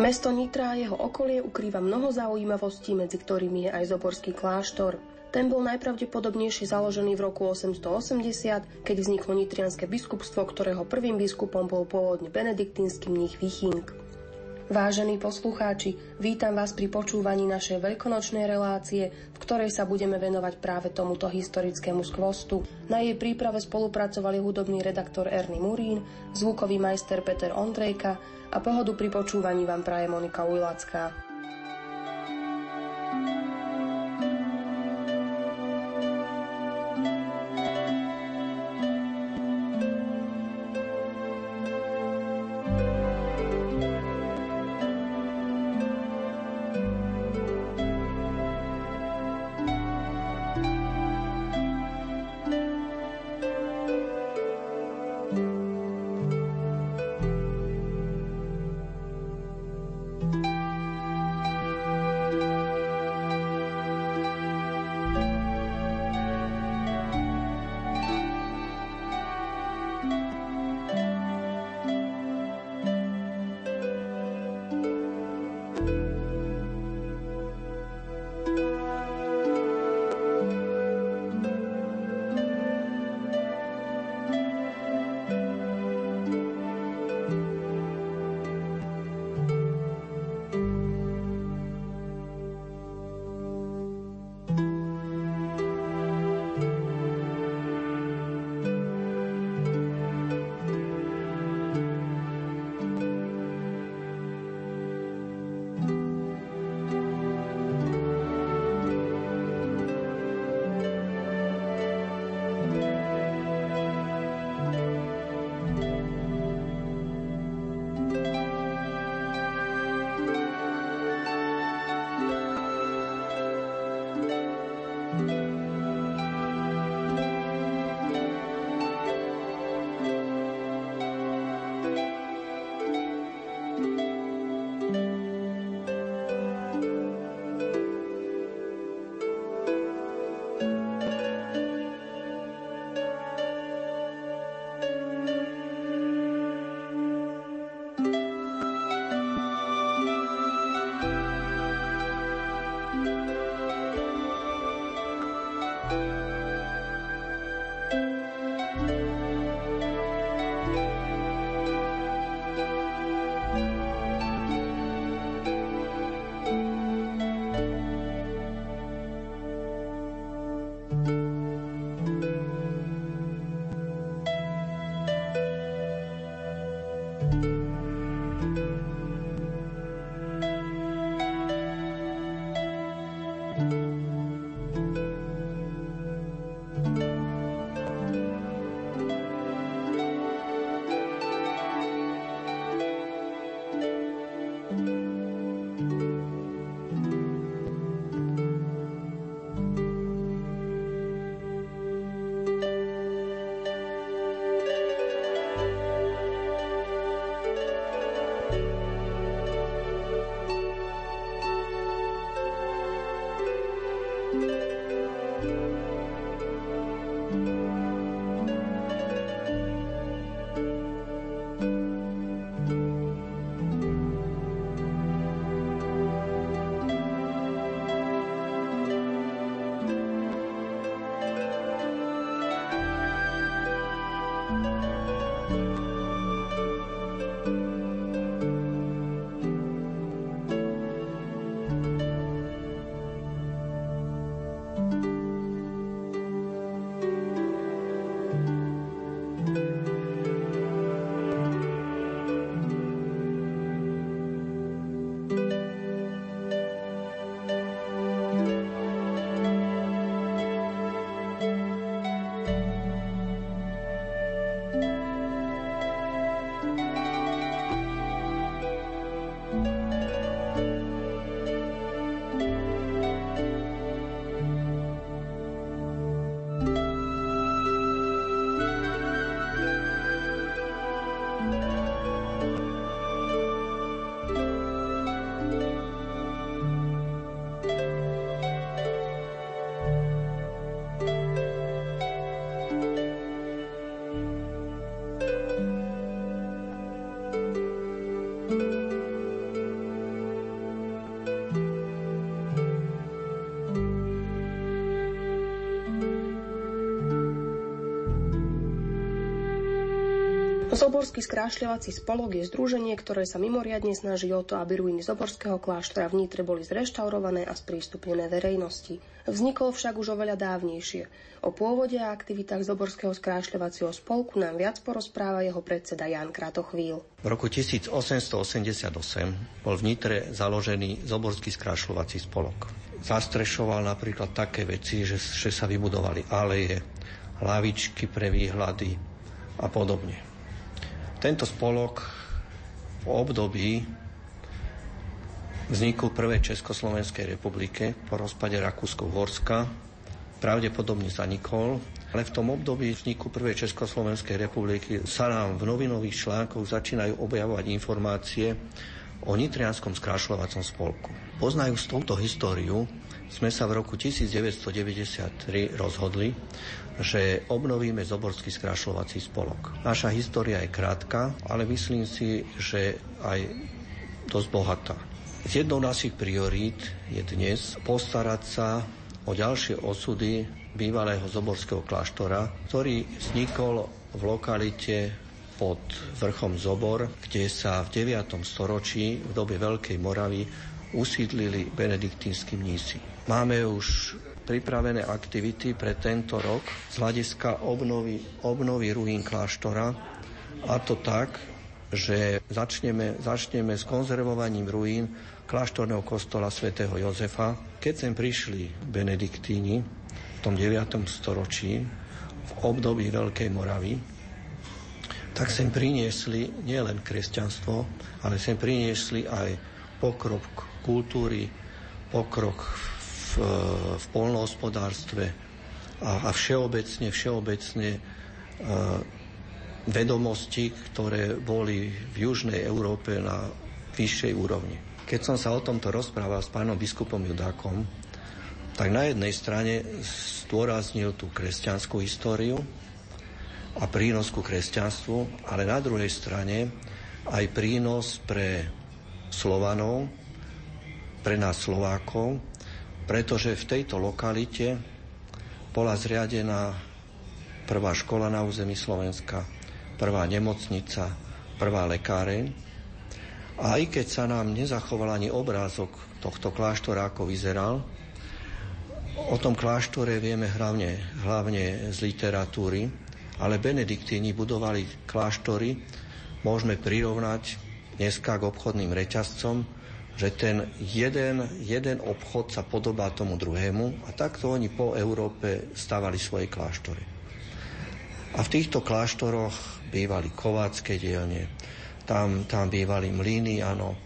Mesto Nitra a jeho okolie ukrýva mnoho zaujímavostí, medzi ktorými je aj Zoborský kláštor. Ten bol najpravdepodobnejšie založený v roku 880, keď vzniklo nitrianské biskupstvo, ktorého prvým biskupom bol pôvodne benediktínsky mních Vichink. Vážení poslucháči, vítam vás pri počúvaní našej veľkonočnej relácie, v ktorej sa budeme venovať práve tomuto historickému skvostu. Na jej príprave spolupracovali hudobný redaktor Erny Murín, zvukový majster Peter Ondrejka a pohodu pri počúvaní vám praje Monika Ujlacká. Zoborský skrášľovací spolok je združenie, ktoré sa mimoriadne snaží o to, aby ruiny Zoborského kláštora v Nitre boli zreštaurované a sprístupnené verejnosti. Vznikol však už oveľa dávnejšie. O pôvode a aktivitách Zoborského skrášľovacieho spolku nám viac porozpráva jeho predseda Jan Kratochvíl. V roku 1888 bol v Nitre založený Zoborský skrášľovací spolok. Zastrešoval napríklad také veci, že, že sa vybudovali aleje, lavičky pre výhľady a podobne. Tento spolok v období vzniku Prvej Československej republike po rozpade Rakúsko-Horska pravdepodobne zanikol, ale v tom období vzniku Prvej Československej republiky sa nám v novinových článkoch začínajú objavovať informácie o Nitrianskom skrášľovacom spolku. Poznajú s touto históriu sme sa v roku 1993 rozhodli, že obnovíme Zoborský skrášľovací spolok. Naša história je krátka, ale myslím si, že aj dosť bohatá. Jednou našich priorít je dnes postarať sa o ďalšie osudy bývalého Zoborského kláštora, ktorý vznikol v lokalite pod vrchom Zobor, kde sa v 9. storočí v dobe Veľkej Moravy usídlili benediktínsky mnísi. Máme už pripravené aktivity pre tento rok z hľadiska obnovy, obnovy ruín kláštora a to tak, že začneme, začneme s konzervovaním ruín kláštorného kostola svätého Jozefa. Keď sem prišli benediktíni v tom 9. storočí, v období Veľkej Moravy, tak sem priniesli nielen kresťanstvo, ale sem priniesli aj pokrok kultúry, pokrok v, v polnohospodárstve a, a všeobecne, všeobecne uh, vedomosti, ktoré boli v južnej Európe na vyššej úrovni. Keď som sa o tomto rozprával s pánom biskupom Judákom, tak na jednej strane zdôraznil tú kresťanskú históriu a prínos ku kresťanstvu, ale na druhej strane aj prínos pre Slovanov, pre nás Slovákov, pretože v tejto lokalite bola zriadená prvá škola na území Slovenska, prvá nemocnica, prvá lekáreň. A aj keď sa nám nezachoval ani obrázok tohto kláštora, ako vyzeral, o tom kláštore vieme hlavne, hlavne z literatúry, ale benediktíni budovali kláštory, môžeme prirovnať dneska k obchodným reťazcom, že ten jeden, jeden obchod sa podobá tomu druhému a takto oni po Európe stavali svoje kláštory. A v týchto kláštoroch bývali kovácké dielne, tam, tam bývali mlyny, áno,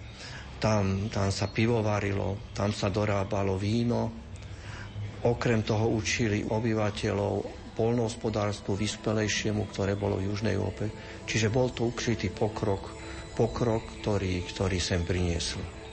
tam, tam sa pivovarilo, tam sa dorábalo víno, okrem toho učili obyvateľov polnohospodárstvu vyspelejšiemu, ktoré bolo v Južnej Európe. Čiže bol to ukrytý pokrok, pokrok, ktorý, ktorý sem priniesli.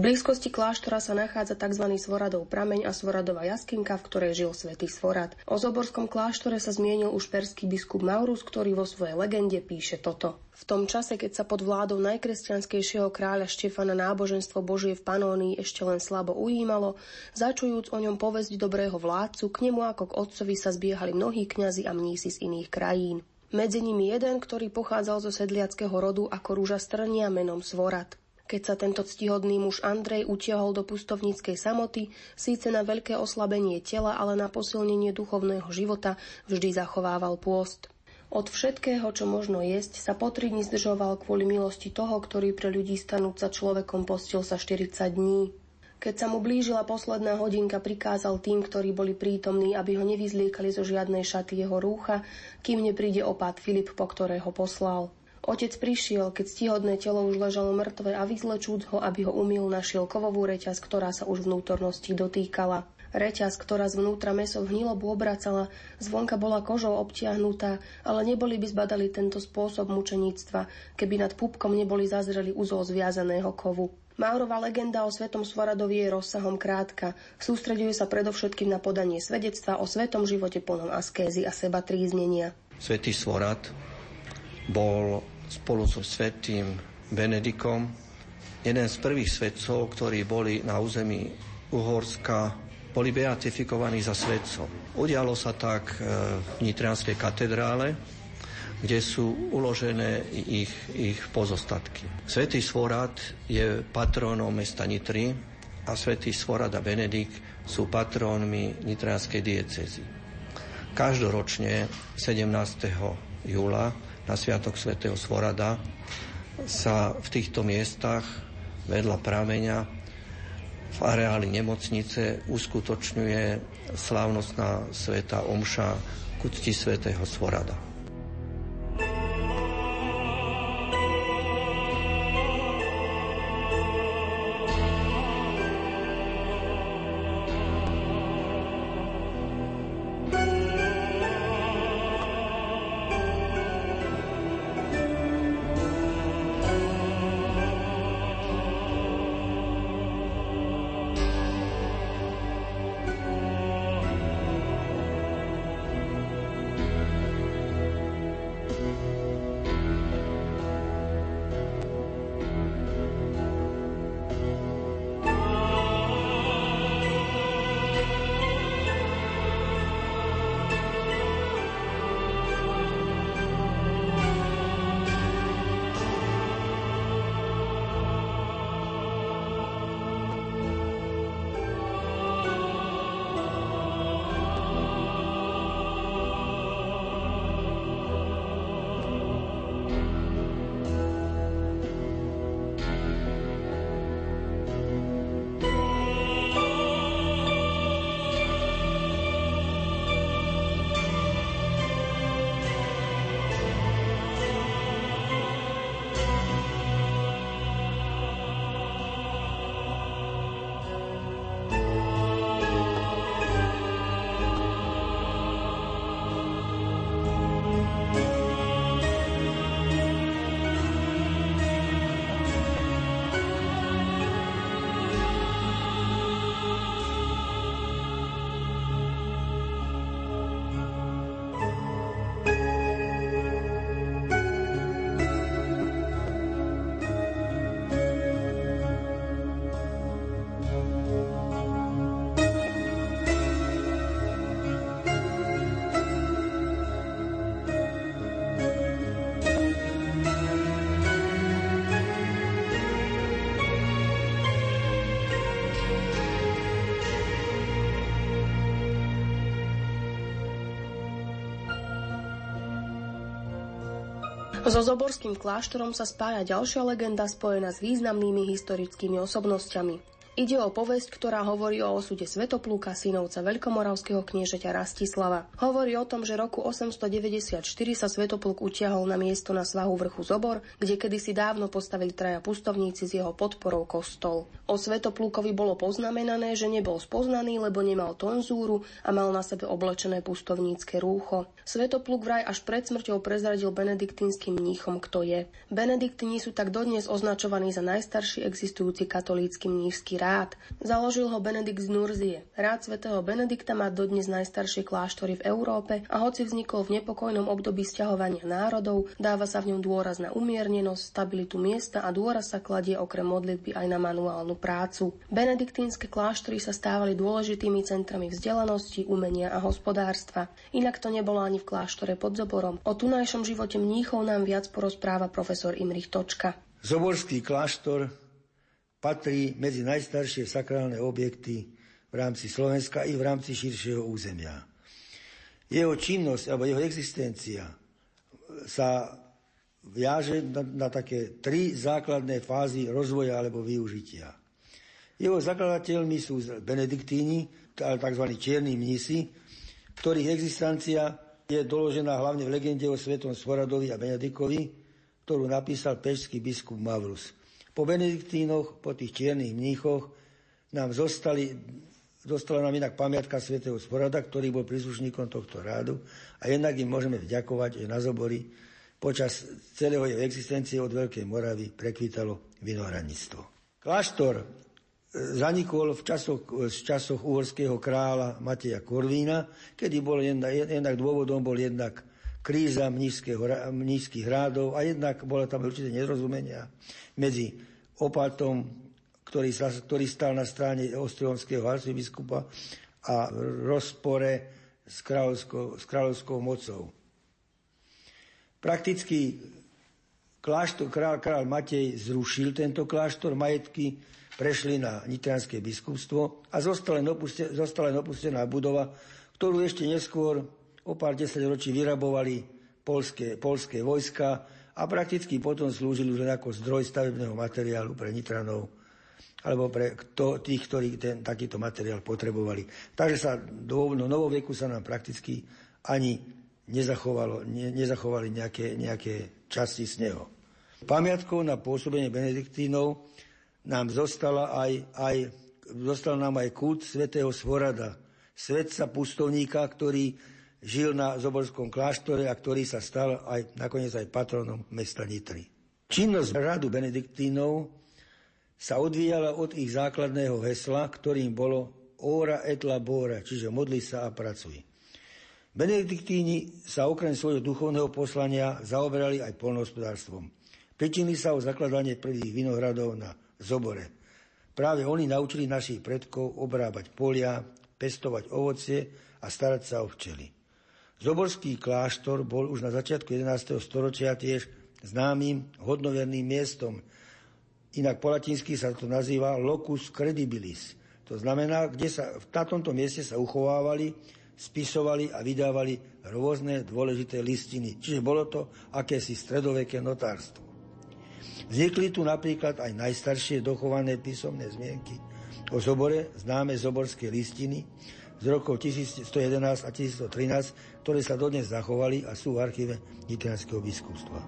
Blízkosti kláštora sa nachádza tzv. Svoradov prameň a Svoradová jaskinka, v ktorej žil svätý Svorad. O Zoborskom kláštore sa zmienil už perský biskup Maurus, ktorý vo svojej legende píše toto. V tom čase, keď sa pod vládou najkresťanskejšieho kráľa Štefana náboženstvo Božie v Panónii ešte len slabo ujímalo, začujúc o ňom povesť dobrého vládcu, k nemu ako k otcovi sa zbiehali mnohí kňazi a mnísi z iných krajín. Medzi nimi jeden, ktorý pochádzal zo sedliackého rodu ako rúža strnia menom Svorad. Keď sa tento ctihodný muž Andrej utiahol do pustovníckej samoty, síce na veľké oslabenie tela, ale na posilnenie duchovného života vždy zachovával pôst. Od všetkého, čo možno jesť, sa po tri dní zdržoval kvôli milosti toho, ktorý pre ľudí stanúť sa človekom postil sa 40 dní. Keď sa mu blížila posledná hodinka, prikázal tým, ktorí boli prítomní, aby ho nevyzliekali zo žiadnej šaty jeho rúcha, kým nepríde opát Filip, po ktorého poslal. Otec prišiel, keď stihodné telo už ležalo mŕtve a vyzlečúc ho, aby ho umil, našiel kovovú reťaz, ktorá sa už vnútornosti dotýkala. Reťaz, ktorá zvnútra meso hnilobu obracala, zvonka bola kožou obtiahnutá, ale neboli by zbadali tento spôsob mučeníctva, keby nad pupkom neboli zazreli úzol zviazaného kovu. Maurová legenda o svetom Svaradovi je rozsahom krátka. Sústreduje sa predovšetkým na podanie svedectva o svetom živote plnom askézy a seba tríznenia. Svetý Svorad bol spolu so svetým Benedikom jeden z prvých svetcov, ktorí boli na území Uhorska, boli beatifikovaní za svetcov. Udialo sa tak e, v Nitrianskej katedrále, kde sú uložené ich, ich pozostatky. Svetý Svorad je patrónom mesta Nitry a svätý Svorad a Benedik sú patrónmi Nitrianskej diecezy. Každoročne 17. júla na Sviatok svätého Svorada sa v týchto miestach vedľa prameňa v areáli nemocnice uskutočňuje slávnostná sveta omša ku cti svätého Svorada. So Zoborským kláštorom sa spája ďalšia legenda spojená s významnými historickými osobnosťami. Ide o povesť, ktorá hovorí o osude Svetoplúka, synovca veľkomoravského kniežaťa Rastislava. Hovorí o tom, že roku 894 sa Svetopluk utiahol na miesto na svahu vrchu Zobor, kde kedysi dávno postavili traja pustovníci s jeho podporou kostol. O Svetoplúkovi bolo poznamenané, že nebol spoznaný, lebo nemal tonzúru a mal na sebe oblečené pustovnícke rúcho. Svetopluk vraj až pred smrťou prezradil benediktínskym mníchom, kto je. Benediktíni sú tak dodnes označovaní za najstarší existujúci katolícky mnížský rád. Založil ho Benedikt z Nurzie. Rád svätého Benedikta má dodnes najstaršie kláštory v Európe a hoci vznikol v nepokojnom období sťahovania národov, dáva sa v ňom dôraz na umiernenosť, stabilitu miesta a dôraz sa kladie okrem modlitby aj na manuálnu prácu. Benediktínske kláštory sa stávali dôležitými centrami vzdelanosti, umenia a hospodárstva. Inak to nebolo ani v kláštore pod Zoborom. O tunajšom živote mníchov nám viac porozpráva profesor Imrich Točka. Zoborský kláštor patrí medzi najstaršie sakrálne objekty v rámci Slovenska i v rámci širšieho územia. Jeho činnosť alebo jeho existencia sa viaže na, na také tri základné fázy rozvoja alebo využitia. Jeho zakladateľmi sú benediktíni, tzv. čierni mnisi, ktorých existencia je doložená hlavne v legende o svetom Svoradovi a Benedikovi, ktorú napísal pešský biskup Mavrus. Po benediktínoch, po tých čiernych mníchoch nám zostali, zostala nám inak pamiatka svätého Sporada, ktorý bol príslušníkom tohto rádu a jednak im môžeme vďakovať, že na Zobory počas celého jeho existencie od Veľkej Moravy prekvítalo vinohradníctvo. Kláštor e, zanikol v časoch, v časoch uhorského kráľa Mateja Korvína, kedy bol jednak, jednak dôvodom bol jednak kríza mnízkych rádov a jednak bola tam určité nezrozumenia medzi opatom, ktorý, sa, ktorý stal na strane ostrionského arcibiskupa a rozpore s kráľovskou, s kráľovskou mocou. Prakticky kláštor, král, král Matej zrušil tento kláštor, majetky prešli na Nitranské biskupstvo a zostala zostala len opustená budova, ktorú ešte neskôr o pár desať ročí vyrabovali polské, polské vojska a prakticky potom slúžili už ako zdroj stavebného materiálu pre Nitranov alebo pre to, tých, ktorí ten, takýto materiál potrebovali. Takže sa do novoveku sa nám prakticky ani nezachovalo, ne, nezachovali nejaké, nejaké časti z neho. Pamiatkou na pôsobenie benediktínov nám zostala aj, aj, zostal nám aj kult svätého Svorada, svetca pustovníka, ktorý žil na Zoborskom kláštore a ktorý sa stal aj, nakoniec aj patronom mesta Nitry. Činnosť radu benediktínov sa odvíjala od ich základného hesla, ktorým bolo ora et labora, čiže modli sa a pracuj. Benediktíni sa okrem svojho duchovného poslania zaoberali aj polnohospodárstvom. Pričinili sa o zakladanie prvých vinohradov na Zobore. Práve oni naučili našich predkov obrábať polia, pestovať ovocie a starať sa o včely. Zoborský kláštor bol už na začiatku 11. storočia tiež známym hodnoverným miestom. Inak po latinsky sa to nazýva locus credibilis. To znamená, kde sa, na tomto mieste sa uchovávali, spisovali a vydávali rôzne dôležité listiny. Čiže bolo to akési stredoveké notárstvo. Vznikli tu napríklad aj najstaršie dochované písomné zmienky o zobore, známe zoborské listiny, z rokov 1111 a 1113, ktoré sa dodnes zachovali a sú v archíve Nitrianského biskupstva.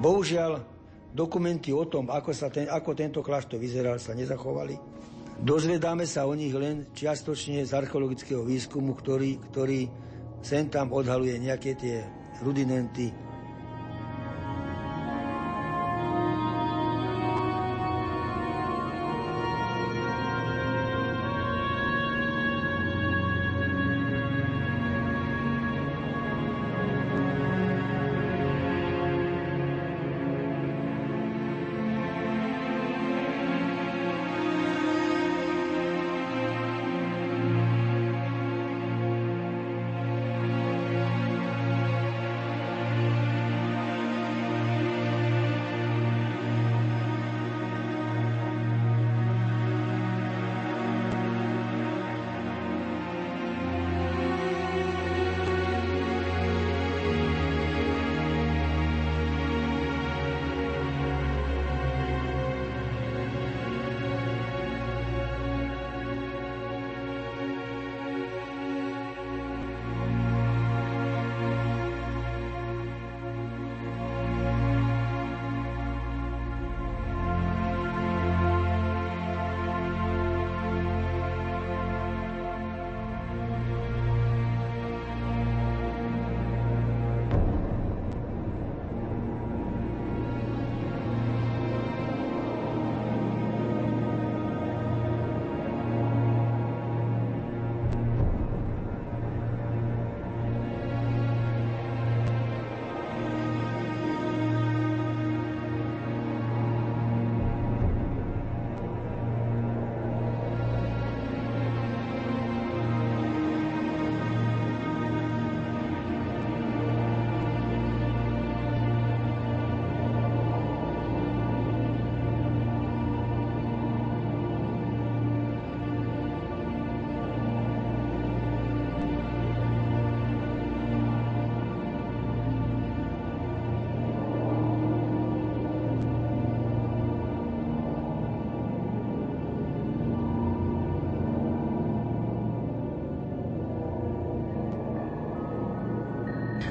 Bohužiaľ, dokumenty o tom, ako, sa ten, ako tento kláštor vyzeral, sa nezachovali. Dozvedáme sa o nich len čiastočne z archeologického výskumu, ktorý, ktorý sem tam odhaluje nejaké tie rudimenty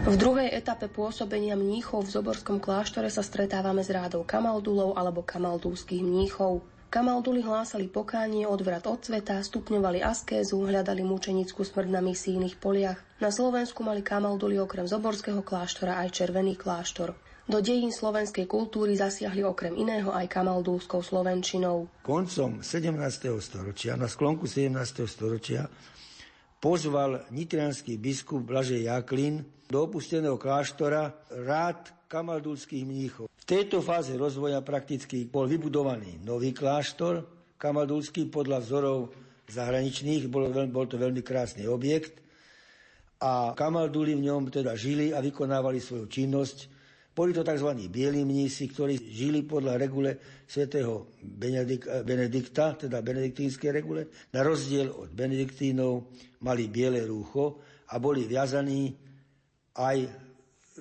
V druhej etape pôsobenia mníchov v Zoborskom kláštore sa stretávame s rádou kamaldulov alebo kamaldulských mníchov. Kamalduli hlásali pokánie, odvrat od sveta, stupňovali askézu, hľadali mučenickú smrť na misijných poliach. Na Slovensku mali kamalduli okrem Zoborského kláštora aj Červený kláštor. Do dejín slovenskej kultúry zasiahli okrem iného aj kamaldulskou slovenčinou. Koncom 17. storočia, na sklonku 17. storočia, pozval nitrianský biskup Blažej Jaklin do opusteného kláštora rád kamaldulských mníchov. V tejto fáze rozvoja prakticky bol vybudovaný nový kláštor kamaldulský podľa vzorov zahraničných, bol, bol to veľmi krásny objekt a kamalduli v ňom teda žili a vykonávali svoju činnosť. Boli to tzv. bieli mnísi, ktorí žili podľa regule svätého Benedik- Benedikta, teda benediktínskej regule. Na rozdiel od benediktínov mali biele rúcho a boli viazaní aj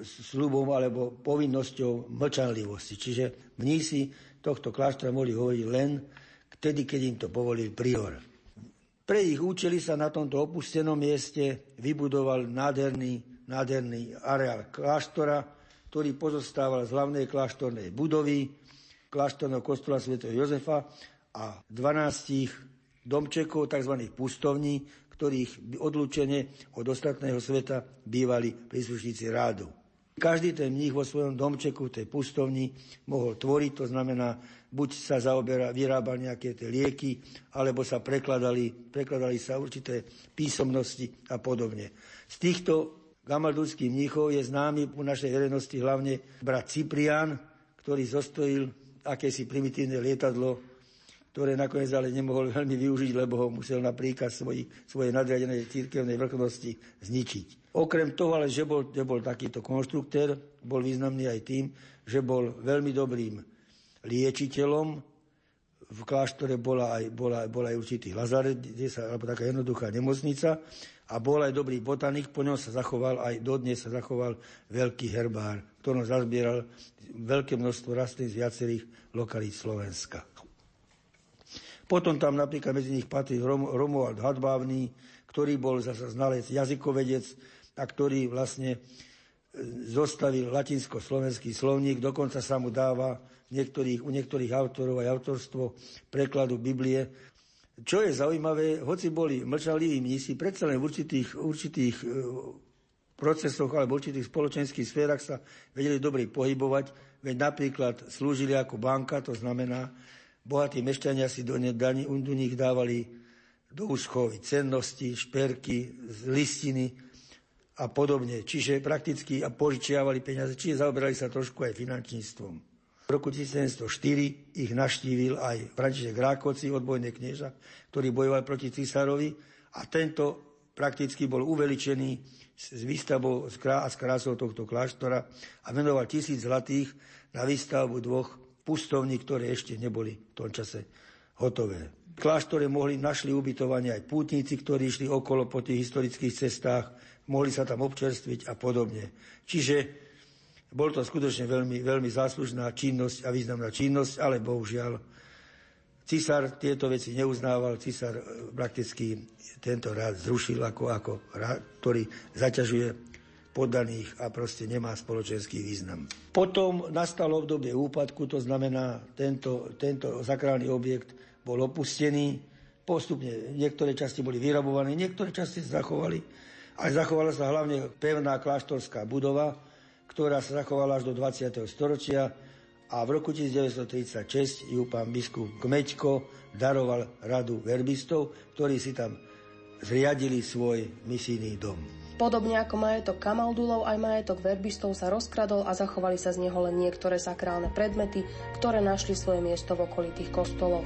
slubom alebo povinnosťou mlčanlivosti. Čiže mnísi tohto kláštora mohli hovoriť len vtedy, keď im to povolil prior. Pre ich účely sa na tomto opustenom mieste vybudoval nádherný, nádherný areál kláštora, ktorý pozostával z hlavnej kláštornej budovy, kláštorného kostola sv. Jozefa a 12 domčekov, tzv. pustovní, ktorých odlúčene od ostatného sveta bývali príslušníci rádu. Každý ten mních vo svojom domčeku, tej pustovni, mohol tvoriť, to znamená, buď sa zaoberá, vyrábal nejaké tie lieky, alebo sa prekladali, prekladali sa určité písomnosti a podobne. Z týchto gamaldulských mníchov je známy u našej verejnosti hlavne brat Ciprián, ktorý zostojil akési primitívne lietadlo, ktoré nakoniec ale nemohol veľmi využiť, lebo ho musel napríklad svoj, svojej nadriadenej církevnej vrchnosti zničiť. Okrem toho, ale že bol, že bol takýto konštruktér, bol významný aj tým, že bol veľmi dobrým liečiteľom. V kláštore bola aj, bola, bola aj určitý lazaret, sa, alebo taká jednoduchá nemocnica a bol aj dobrý botanik, po ňom sa zachoval, aj dodnes sa zachoval veľký herbár, ktorom zazbieral veľké množstvo rastlín z viacerých lokalít Slovenska. Potom tam napríklad medzi nich patrí Romuald Hadbávny, ktorý bol zase znalec jazykovedec, a ktorý vlastne e, zostavil latinsko-slovenský slovník, dokonca sa mu dáva niektorých, u niektorých autorov aj autorstvo prekladu Biblie. Čo je zaujímavé, hoci boli mlčaliví mnísi, predsa len v určitých, určitých e, procesoch alebo určitých spoločenských sférach sa vedeli dobre pohybovať, veď napríklad slúžili ako banka, to znamená, bohatí mešťania si do, ne, do nich dávali do úschovy cennosti, šperky, listiny, a podobne. Čiže prakticky a požičiavali peniaze, čiže zaoberali sa trošku aj finančníctvom. V roku 1704 ich naštívil aj František Rákoci, odbojný knieža, ktorý bojoval proti cisárovi a tento prakticky bol uveličený s výstavbou a s krásou tohto kláštora a venoval tisíc zlatých na výstavbu dvoch pustovní, ktoré ešte neboli v tom čase hotové. V kláštore mohli, našli ubytovanie aj pútnici, ktorí išli okolo po tých historických cestách, mohli sa tam občerstviť a podobne. Čiže bol to skutočne veľmi, veľmi záslužná činnosť a významná činnosť, ale bohužiaľ Cisár tieto veci neuznával, cisár e, prakticky tento rád zrušil ako, ako rád, ktorý zaťažuje poddaných a proste nemá spoločenský význam. Potom nastalo obdobie úpadku, to znamená, tento, tento zakrálny objekt bol opustený, postupne niektoré časti boli vyrabované, niektoré časti zachovali. A zachovala sa hlavne pevná kláštorská budova, ktorá sa zachovala až do 20. storočia a v roku 1936 ju pán biskup Kmeďko daroval radu verbistov, ktorí si tam zriadili svoj misijný dom. Podobne ako majetok Kamaldulov, aj majetok verbistov sa rozkradol a zachovali sa z neho len niektoré sakrálne predmety, ktoré našli svoje miesto v okolitých kostoloch.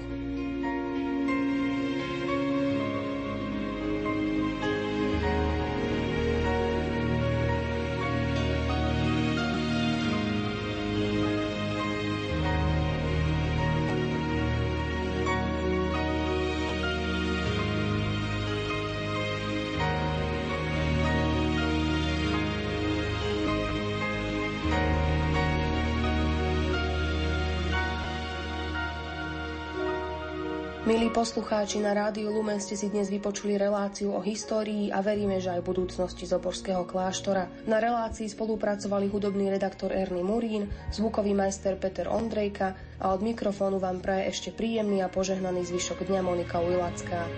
Milí poslucháči, na rádiu Lumen ste si dnes vypočuli reláciu o histórii a veríme, že aj budúcnosti Zoborského kláštora. Na relácii spolupracovali hudobný redaktor Erny Murín, zvukový majster Peter Ondrejka a od mikrofónu vám praje ešte príjemný a požehnaný zvyšok dňa Monika Ujlacká.